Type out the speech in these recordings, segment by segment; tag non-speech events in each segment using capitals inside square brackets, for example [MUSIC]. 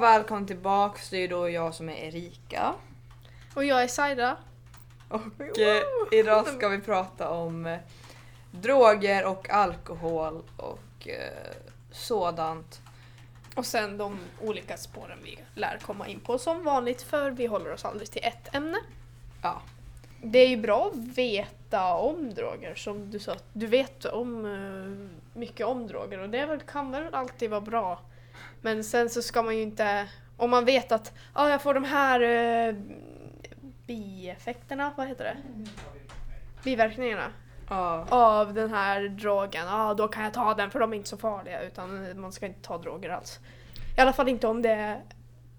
Välkommen tillbaks. Det är då jag som är Erika. Och jag är Saida. Och eh, idag ska vi prata om eh, droger och alkohol och eh, sådant. Och sen de olika spåren vi lär komma in på som vanligt för vi håller oss aldrig till ett ämne. Ja. Det är ju bra att veta om droger som du sa. Du vet om eh, mycket om droger och det är väl, kan väl alltid vara bra. Men sen så ska man ju inte, om man vet att ah, jag får de här eh, bieffekterna, vad heter det? Biverkningarna Ja. av den här drogen, ah, då kan jag ta den för de är inte så farliga utan man ska inte ta droger alls. I alla fall inte om det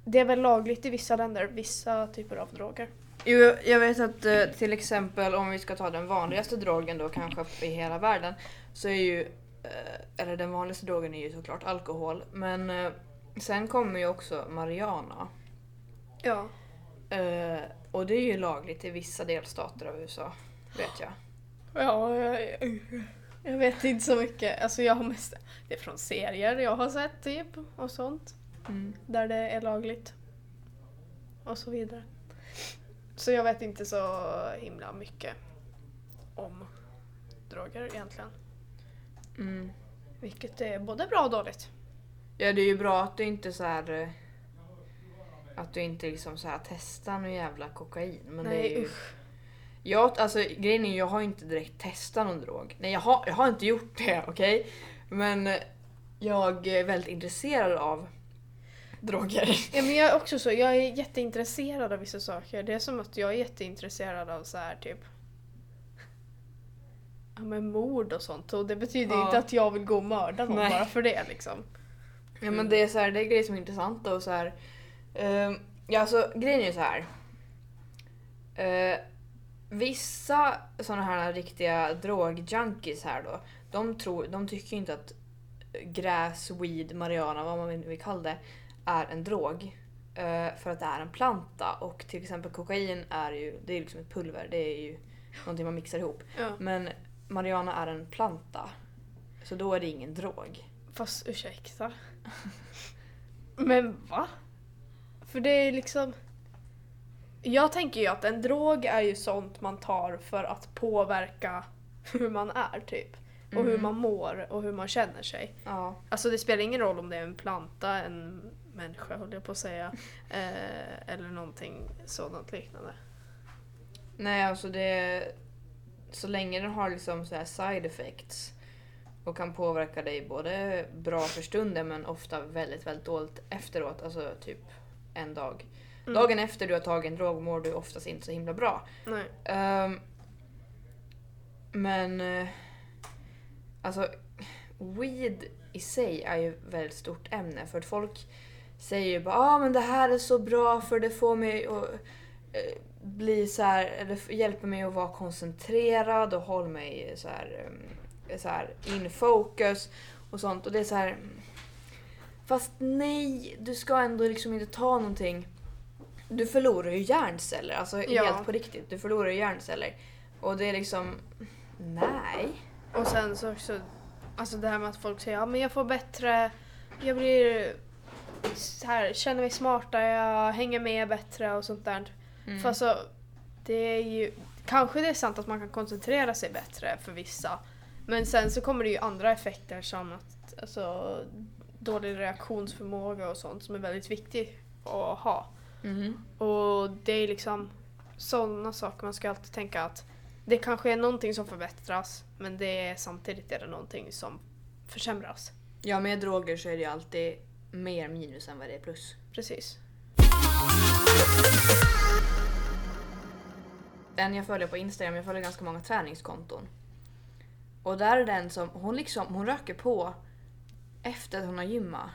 det är väl lagligt i vissa länder, vissa typer av droger. Jo, jag vet att eh, till exempel om vi ska ta den vanligaste drogen då kanske i hela världen så är ju, eller den vanligaste drogen är ju såklart alkohol men eh, sen kommer ju också marijuana. Ja. Eh, och det är ju lagligt i vissa delstater av USA, vet jag. Ja, jag, jag vet inte så mycket. Alltså jag har mest, det är från serier jag har sett typ och sånt. Mm. Där det är lagligt. Och så vidare. Så jag vet inte så himla mycket om droger egentligen. Mm. Vilket är både bra och dåligt. Ja, det är ju bra att du inte så här eh, att du inte liksom så här testar någon jävla kokain. Men det är Nej ju, usch. jag, alltså, grejen är jag har inte direkt testat någon drog. Nej, jag har, jag har inte gjort det, [LAUGHS] okej? Men eh, jag är väldigt intresserad av droger. [LAUGHS] Ja, men jag är också så, jag är jätteintresserad av vissa saker. Det är som att jag är jätteintresserad av så här typ ja, men mord och sånt. Och det betyder Ja. inte att jag vill gå och mörda någon Nej. bara för det liksom. Ja men det är så här, det är grejer som är intressanta och så här. ehm, ja alltså grejen är ju så här. Eh, vissa sådana här riktiga drogjunkies här då. De, tror, de tycker inte att gräs, weed, marijuana, vad man vill kalla det, är en drog. Eh, för att det är en planta och till exempel kokain är ju, det är liksom ett pulver, det är ju någonting man mixar ihop. Ja. Men marijuana är en planta. Så då är det ingen drog. Fast ursäkta. Men va? För det är liksom... Jag tänker ju att en drog är ju sånt man tar för att påverka hur man är typ. Och hur Mm. man mår och hur man känner sig. Ja. Alltså det spelar ingen roll om det är en planta, en människa höll jag på att säga. [LAUGHS] Eh, eller någonting sådant liknande. Nej, alltså det... Så länge den har liksom så här side effects och kan påverka dig både bra för stunden men ofta väldigt, väldigt dåligt efteråt. Alltså typ en dag. Mm. Dagen efter du har tagit en drog mår du oftast inte så himla bra. Ehm, men... eh, alltså, weed i sig är ju ett väldigt stort ämne för att folk säger ju bara ah, men det här är så bra för det får mig att eh, bli så här, eller hjälper mig att vara koncentrerad och håller mig så här, eh, så här in focus och sånt. Och det är så här. Fast nej, du ska ändå liksom inte ta någonting. Du förlorar ju hjärnceller, alltså Ja. helt på riktigt. Du förlorar ju hjärnceller. Och det är liksom, nej. Och sen så också, alltså det här med att folk säger ja men jag får bättre, jag blir så här, känner mig smartare, jag hänger med bättre och sånt där. Mm. För alltså, det är ju, kanske det är sant att man kan koncentrera sig bättre för vissa. Men sen så kommer det ju andra effekter som att, alltså, dålig reaktionsförmåga och sånt som är väldigt viktigt att ha. Mhm. Och det är liksom sådana saker man ska alltid tänka att det kanske är någonting som förbättras men det är samtidigt är det någonting som försämras. Ja, med droger så är det ju alltid mer minus än vad det är plus. Precis. En jag följer på Instagram, jag följer ganska många träningskonton. Och där är den som, hon liksom, hon röker på efter att hon har gymmat.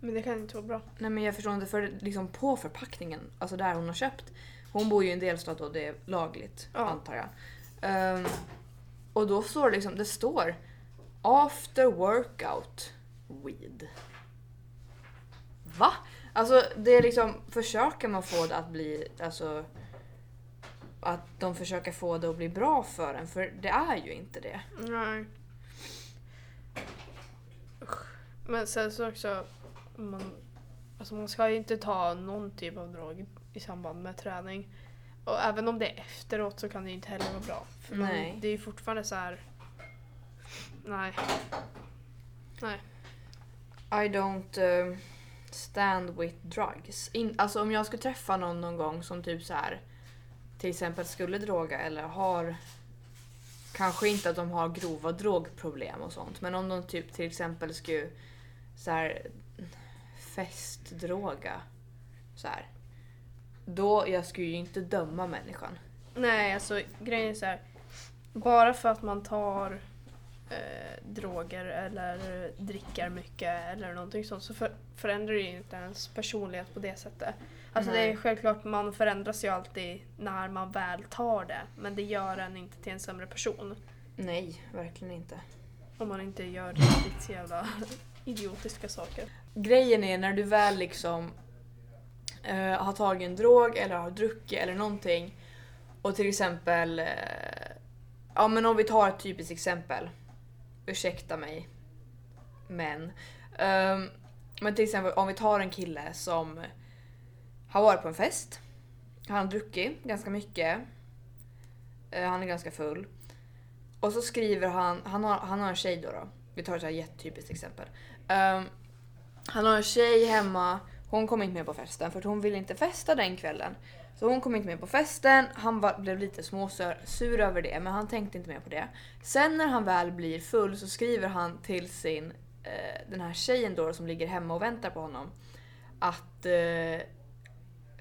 Men det kan inte vara bra. Nej men jag förstår inte, för liksom på förpackningen, alltså där hon har köpt. Hon bor ju i en delstat och det är lagligt, Ja. antar jag. Ehm, och då står det liksom, det står After workout weed. Va? Alltså det är liksom, försöker man få det att bli, alltså att de försöker få det att bli bra för en, för det är ju inte det. Nej. Usch. Men sen så också, man Alltså man ska ju inte ta någon typ av drog i samband med träning. Och även om det är efteråt så kan det ju inte heller vara bra. För man, Nej. det är ju fortfarande så här. Nej. Nej. I don't eh, stand with drugs. In, alltså om jag skulle träffa någon någon gång som typ så här till exempel skulle droga eller har kanske inte att de har grova drogproblem och sånt men om de typ till exempel skulle så här festdroga så här. Då jag skulle ju inte döma människan. Nej, alltså grejen är så här. Bara för att man tar eh, droger eller dricker mycket eller någonting sånt så för, förändrar det ju inte ens personlighet på det sättet. Alltså det Nej. är självklart, man förändras ju alltid när man väl tar det. Men det gör en inte till en sämre person. Nej, verkligen inte. Om man inte gör riktigt så jävla [LAUGHS] idiotiska saker. Grejen är när du väl liksom eh, har tagit en drog eller har druckit eller någonting och till exempel, eh, ja men om vi tar ett typiskt exempel. Ursäkta mig. Men. ehm, men till exempel om vi tar en kille som har varit på en fest. Han har druckit ganska mycket. Eh, han är ganska full. Och så skriver han, han har, han har en tjej då. då. Vi tar ett så här jättetypiskt exempel. Um, han har en tjej hemma, hon kom inte med på festen för att hon ville inte festa den kvällen. Så hon kom inte med på festen, han var, blev lite småsur sur över det men han tänkte inte mer på det. Sen när han väl blir full så skriver han till sin, eh, den här tjejen då som ligger hemma och väntar på honom att eh,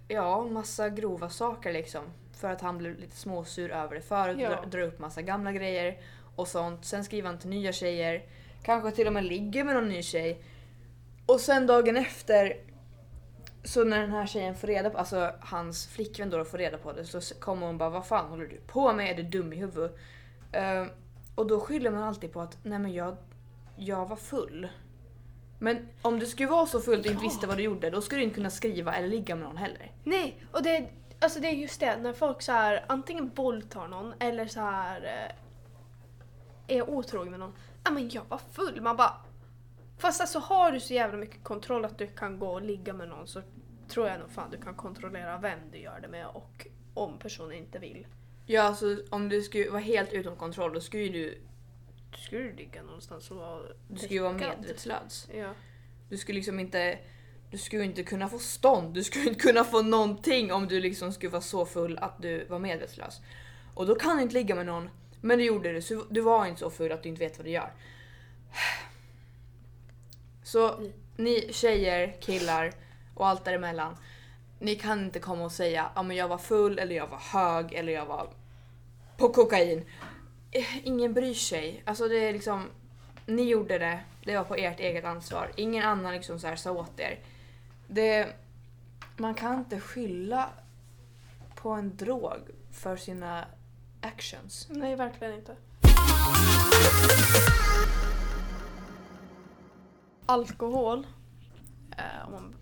ja, massa grova saker liksom. För att han blev lite småsur över det förut, Ja. drar, upp massa gamla grejer och sånt. Sen skriver han till nya tjejer, kanske till och med ligger med någon ny tjej. Och sen dagen efter, så när den här tjejen får reda på, alltså hans flickvän då får reda på det så kommer hon bara vad fan håller du på med? Är du dum i huvudet? Eh, och då skyller man alltid på att nej men jag, jag var full. Men om du skulle vara så full du inte visste vad du gjorde då skulle du inte kunna skriva eller ligga med någon heller. Nej, och det, alltså det är just det när folk så här antingen våldtar någon eller så här eh, är otrogen med någon. Ja men jag var full. Man bara... Fast alltså har du så jävla mycket kontroll att du kan gå och ligga med någon så tror jag nog fan du kan kontrollera vem du gör det med och om personen inte vill. Ja alltså om du skulle vara helt utom kontroll då skulle ju du, Du skulle ligga någonstans och vara du skulle ju vara däckad. medvetslös. Ja. Du skulle liksom inte du skulle inte kunna få stånd, du skulle inte kunna få någonting om du liksom skulle vara så full att du var medvetslös. Och då kan du inte ligga med någon, men du gjorde det så du var inte så full att du inte vet vad du gör. Så Mm. ni tjejer, killar och allt däremellan. Ni kan inte komma och säga ja men jag var full eller jag var hög eller jag var på kokain. Ingen bryr sig. Alltså det är liksom, ni gjorde det, det var på ert eget ansvar. Ingen annan liksom så här sa åt er. Det, man kan inte skylla på en drog för sina actions. Nej, verkligen inte. Alkohol, eh, om man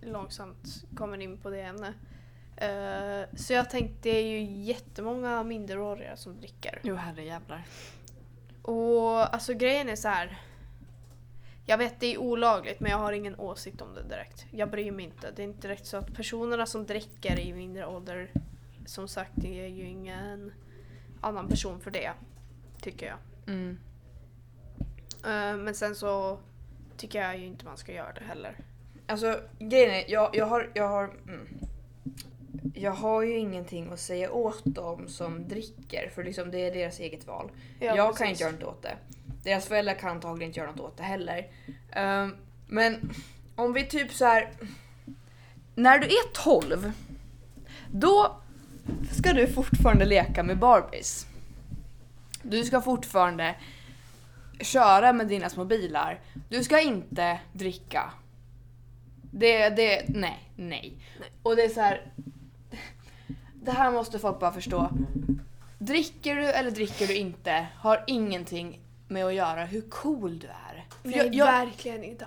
långsamt kommer in på det ämnet. Eh, så jag tänkte, det är ju jättemånga minderåriga som dricker. Jo herrejävlar. Och alltså grejen är så här. Jag vet det är olagligt men jag har ingen åsikt om det direkt. Jag bryr mig inte. Det är inte direkt så att personerna som dricker i mindre ålder, som sagt det är ju ingen annan person för det. Tycker jag. Mm. Eh, men sen så tycker jag ju inte man ska göra det heller. Alltså grejen är, jag, jag har, jag har, mm. Jag har ju ingenting att säga åt dem som dricker för liksom det är deras eget val. jag kan precis. inte göra något åt det. Deras föräldrar kan antagligen inte göra något åt det heller. Ehm, men om vi typ så här. När du är 12, då ska du fortfarande leka med Barbies. Du ska fortfarande köra med dina små bilar. Du ska inte dricka. Det, det, nej, nej. Nej. Och det är så här. Det här måste folk bara förstå. Dricker du eller dricker du inte har ingenting med att göra hur cool du är. För Nej, jag, jag, verkligen inte.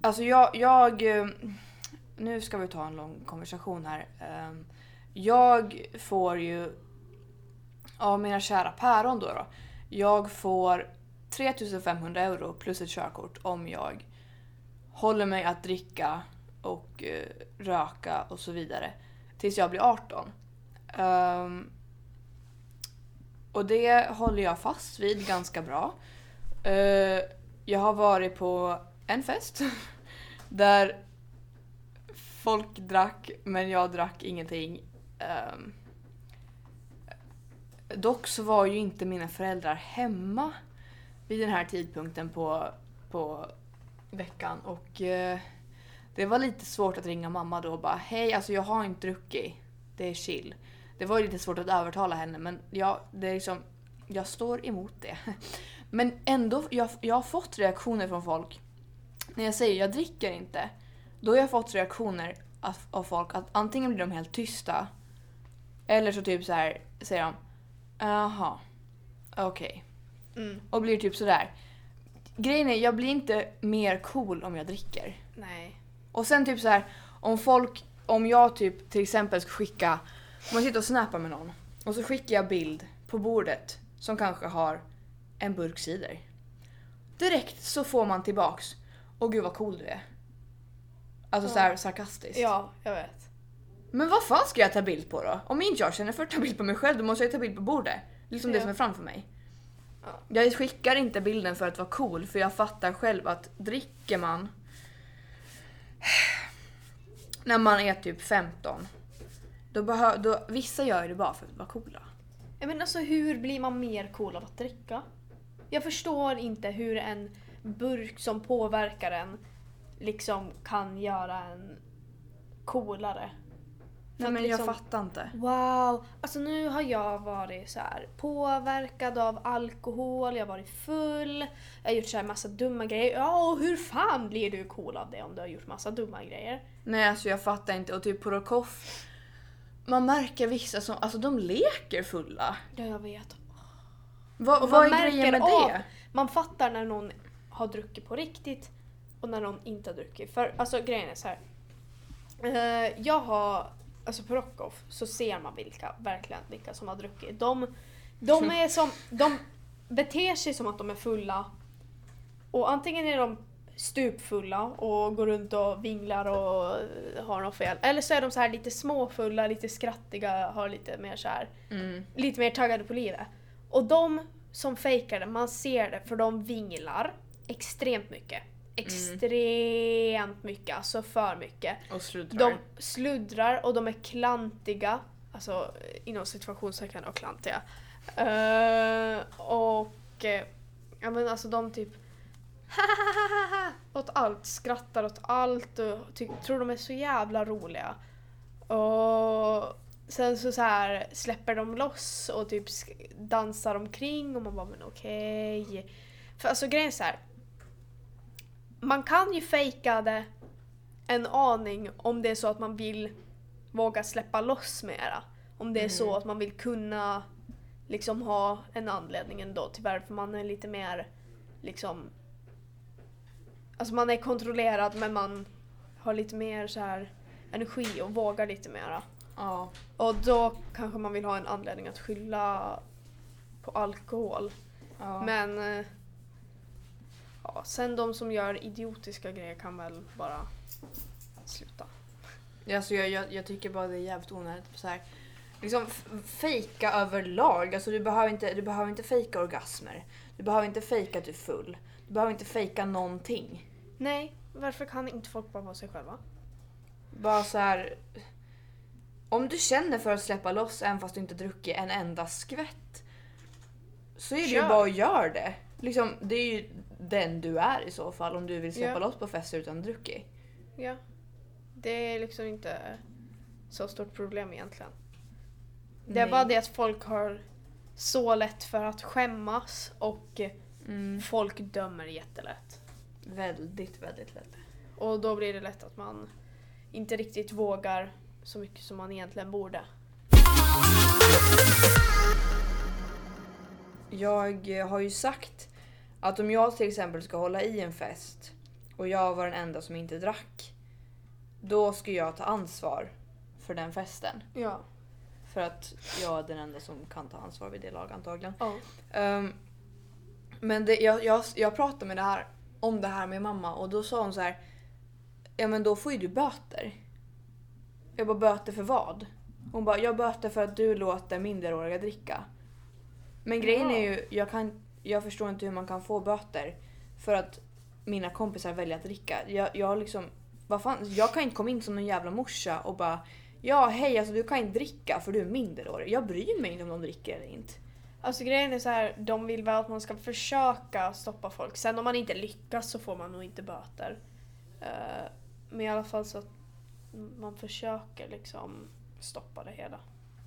alltså jag, jag... eh, Nu ska vi ta en lång konversation här. Ehm, Jag får ju av mina kära päron då, då. Jag får 3500 euro plus ett körkort om jag håller mig att dricka och eh, röka och så vidare. Tills jag blir 18. Um, och det håller jag fast vid ganska bra. Uh, jag har varit på en fest [LAUGHS] där folk drack men jag drack ingenting. Um, dock så var ju inte mina föräldrar hemma vid den här tidpunkten på, på veckan och uh, det var lite svårt att ringa mamma då och bara hej alltså jag har inte druckit. Det är chill. Det var ju lite svårt att övertala henne men jag, det är liksom, jag står emot det. [LAUGHS] Men ändå, jag, jag har fått reaktioner från folk. När jag säger jag dricker inte, då har jag fått reaktioner av, folk att antingen blir de helt tysta eller så typ så här säger de Jaha, okej. Mm. Och blir typ sådär. Grejen är, jag blir inte mer cool om jag dricker. Nej. Och sen typ så här, om folk, om jag typ till exempel ska skicka, om jag sitter och snappar med någon och så skickar jag bild på bordet som kanske har en burk cider. Direkt så får man tillbaks, åh gud vad cool du är. Alltså Ja. så här sarkastiskt. Ja, jag vet. Men vad fan ska jag ta bild på då? Om inte jag känner för att ta bild på mig själv då måste jag ta bild på bordet. Liksom det Ja. som är framför mig. Ja. Jag skickar inte bilden för att vara cool för jag fattar själv att dricker man när man är typ 15 då behö- då, vissa gör ju det bara för att vara coola. Men alltså hur blir man mer cool av att dricka? Jag förstår inte hur en burk som påverkar en liksom kan göra en coolare. Nej men liksom- jag fattar inte. Wow! Alltså nu har jag varit så här påverkad av alkohol, jag har varit full, jag har gjort så här massa dumma grejer. Ja, och hur fan blir du cool av det om du har gjort massa dumma grejer? Nej alltså jag fattar inte och typ på Rockoff man märker vissa som, alltså de leker fulla. Ja, jag vet. Vad, Och vad är grejen med av- det? Man fattar när någon har druckit på riktigt och när någon inte har druckit. För alltså grejen är så här. Eh, jag har, alltså på Rockoff så ser man vilka, verkligen vilka som har druckit. De, de [LAUGHS] är som, de beter sig som att de är fulla. Och antingen är de stupfulla och går runt och vinglar och har något fel. Eller så är de så här lite småfulla, lite skrattiga, har lite mer så här Mm. lite mer taggade på livet. Och de som fejkar det, man ser det för de vinglar extremt mycket. Extremt mycket, alltså för mycket. Och sluddrar. De sluddrar och de är klantiga, alltså inom situationstecken och klantiga. Eh, och eh, ja men alltså de typ [LAUGHS] åt allt, skrattar åt allt och tror de är så jävla roliga. Och sen så, så här släpper de loss och typ dansar omkring och man bara men okej. För alltså grejen är så här. Man kan ju fejka det en aning om det är så att man vill våga släppa loss mera. Om det är så att man vill kunna liksom ha en anledning ändå till varför man är lite mer liksom Alltså man är kontrollerad men man har lite mer så här energi och vågar lite mera. Ja. Och då kanske man vill ha en anledning att skylla på alkohol. ja. Men eh, ja, sen de som gör idiotiska grejer kan väl bara sluta. Alltså jag, jag, jag tycker bara det är jävligt onödigt. Så här, liksom fejka överlag. Alltså du behöver inte, du behöver inte fejka orgasmer. Du behöver inte fejka att du är full. Du behöver inte fejka någonting. Nej, varför kan inte folk bara vara sig själva? Bara så här. Om du känner för att släppa loss även fast du inte druckit en enda skvätt. Så är det ju Kör. bara att göra det. Liksom, det är ju den du är i så fall om du vill släppa Ja. loss på fester utan druckit. Ja. Det är liksom inte så stort problem egentligen. Det är Nej. bara det att folk har så lätt för att skämmas och Mm. folk dömer jättelätt. Väldigt, väldigt lätt. Och då blir det lätt att man inte riktigt vågar så mycket som man egentligen borde. Jag har ju sagt att om jag till exempel ska hålla i en fest och jag var den enda som inte drack. Då ska jag ta ansvar för den festen. Ja. För att jag är den enda som kan ta ansvar vid det laget antagligen. ja. Ehm, men det, jag, jag, jag pratade med det här, om det här med mamma och då sa hon så här. ja men då får ju du böter. Jag bara, böter för vad? Hon bara, jag böter för att du låter minderåriga dricka. Men grejen är ju, jag, kan, jag förstår inte hur man kan få böter för att mina kompisar väljer att dricka. Jag, jag liksom, vad fan, jag kan inte komma in som någon jävla morsa och bara Ja hej alltså du kan inte dricka för du är minderårig. Jag bryr mig inte om de dricker eller inte. Alltså grejen är så här, de vill väl att man ska försöka stoppa folk. Sen om man inte lyckas så får man nog inte böter. Eh, men i alla fall så att man försöker liksom stoppa det hela.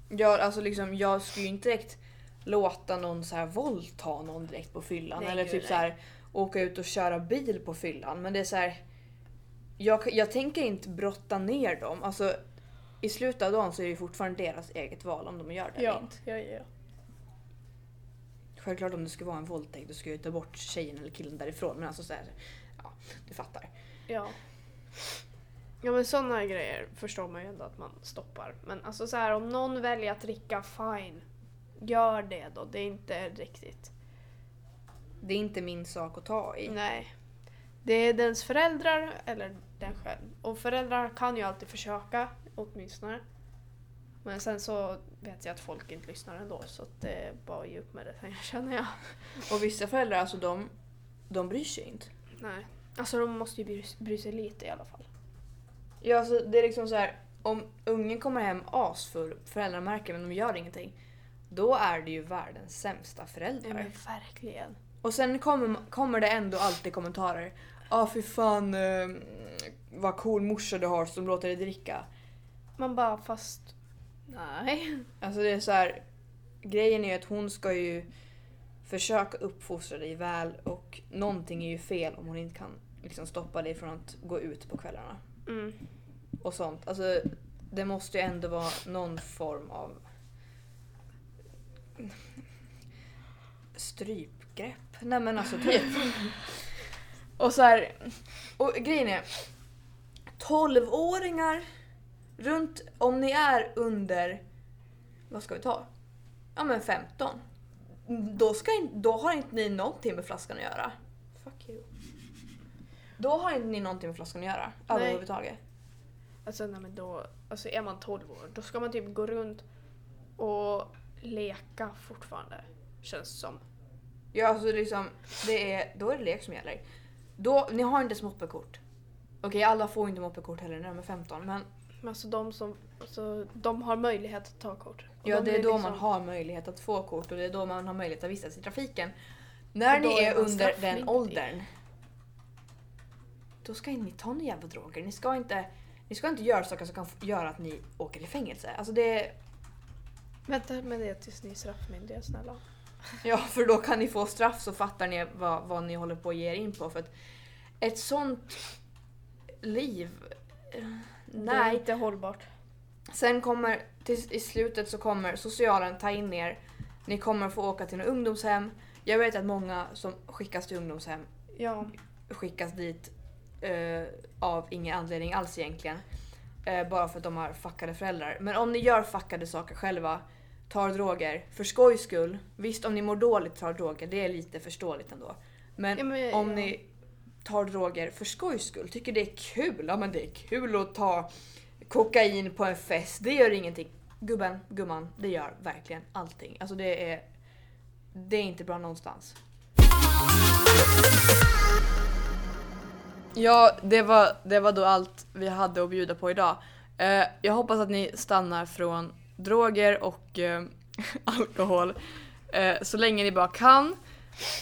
Jag, alltså liksom, jag skulle ju inte direkt låta någon så här våldta någon direkt på fyllan. Nej, eller gud, typ nej. så här åka ut och köra bil på fyllan. Men det är så här. Jag, jag tänker inte brotta ner dem. Alltså, I slutet av dagen så är det ju fortfarande deras eget val om de gör det eller Ja, inte. ja, ja. Självklart om det ska vara en våldtäkt då ska jag ta bort tjejen eller killen därifrån. Men alltså så här, ja, du fattar. Ja. Ja men sådana grejer förstår man ju ändå att man stoppar. Men alltså så här om någon väljer att dricka, fine. Gör det då. Det är inte riktigt. Det är inte min sak att ta i. Nej. Det är dens föräldrar eller den själv. Och föräldrar kan ju alltid försöka, åtminstone. Men sen så vet jag att folk inte lyssnar ändå så att det är bara att ge upp med det sen [LAUGHS] känner jag. Och vissa föräldrar alltså de, de bryr sig inte. Nej. Alltså de måste ju bry, bry sig lite i alla fall. Ja, alltså, det är liksom så här. Om ungen kommer hem asfull, föräldrarna märker men de gör ingenting. Då är det ju världens sämsta föräldrar. Ja men verkligen. Och sen kommer, kommer det ändå alltid kommentarer. Ja ah, fy fan eh, vad cool morsa du har som låter dig dricka. Man bara fast... Nej. Alltså det är så här. Grejen är att hon ska ju försöka uppfostra dig väl och någonting är ju fel om hon inte kan liksom stoppa dig från att gå ut på kvällarna. Mm. och sånt. Alltså, det måste ju ändå vara någon form av strypgrepp. Nej men alltså typ. [LAUGHS] och så här, och grejen är 12-åringar runt, om ni är under, vad ska vi ta? Ja men 15. Då, ska då har inte ni någonting med flaskan att göra. Fuck you. Då har inte ni någonting med flaskan att göra överhuvudtaget. Alltså, nej, men då, alltså är man 12 år, då ska man typ gå runt och leka fortfarande. Känns som. Ja, alltså liksom, det är, då är det lek som gäller. Då, ni har inte ens moppekort. Okej, alla får inte moppekort heller när de är 15, men Men alltså de som, alltså, de har möjlighet att ta kort. Och ja, de det är blir då liksom- man har möjlighet att få kort och det är då man har möjlighet att vistas i trafiken. När ni är är under den åldern, då ska inte ni ta några jävla droger. Ni ska inte, ni ska inte göra saker som kan göra att ni åker i fängelse. Alltså det, Vänta med det tills ni är straffmyndiga, snälla. [LAUGHS] Ja, för då kan ni få straff så fattar ni vad, vad ni håller på att ge er in på. För att ett sånt liv... eh, Det är Nej. inte hållbart. Sen kommer, till, i slutet så kommer socialen ta in er. Ni kommer få åka till en ungdomshem. Jag vet att många som skickas till ungdomshem Ja. skickas dit eh, av ingen anledning alls egentligen. Eh, bara för att de har fuckade föräldrar. Men om ni gör fuckade saker själva, tar droger, för skojs skull. Visst om ni mår dåligt tar droger, det är lite förståeligt ändå. Men, Ja, men, om ja. ni tar droger för skojs skull, tycker det är kul, ja men det är kul att ta kokain på en fest, det gör ingenting. Gubben, gumman, det gör verkligen allting. Alltså det är, det är inte bra någonstans. Ja, det var, det var då allt vi hade att bjuda på idag. Eh, jag hoppas att ni stannar från droger och eh, [LAUGHS] alkohol eh, så länge ni bara kan.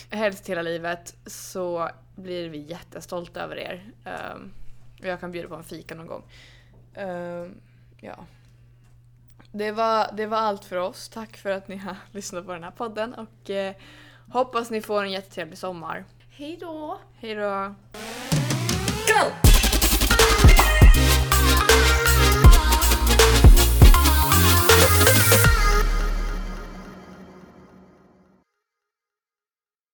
Helst hela livet så blir vi jättestolta över er. Eh, och jag kan bjuda på en fika någon gång. Eh, ja. Det var, det var allt för oss. Tack för att ni har [LAUGHS] lyssnat på den här podden och eh, hoppas ni får en jättetrevlig sommar. Hej då! Hej då! Go!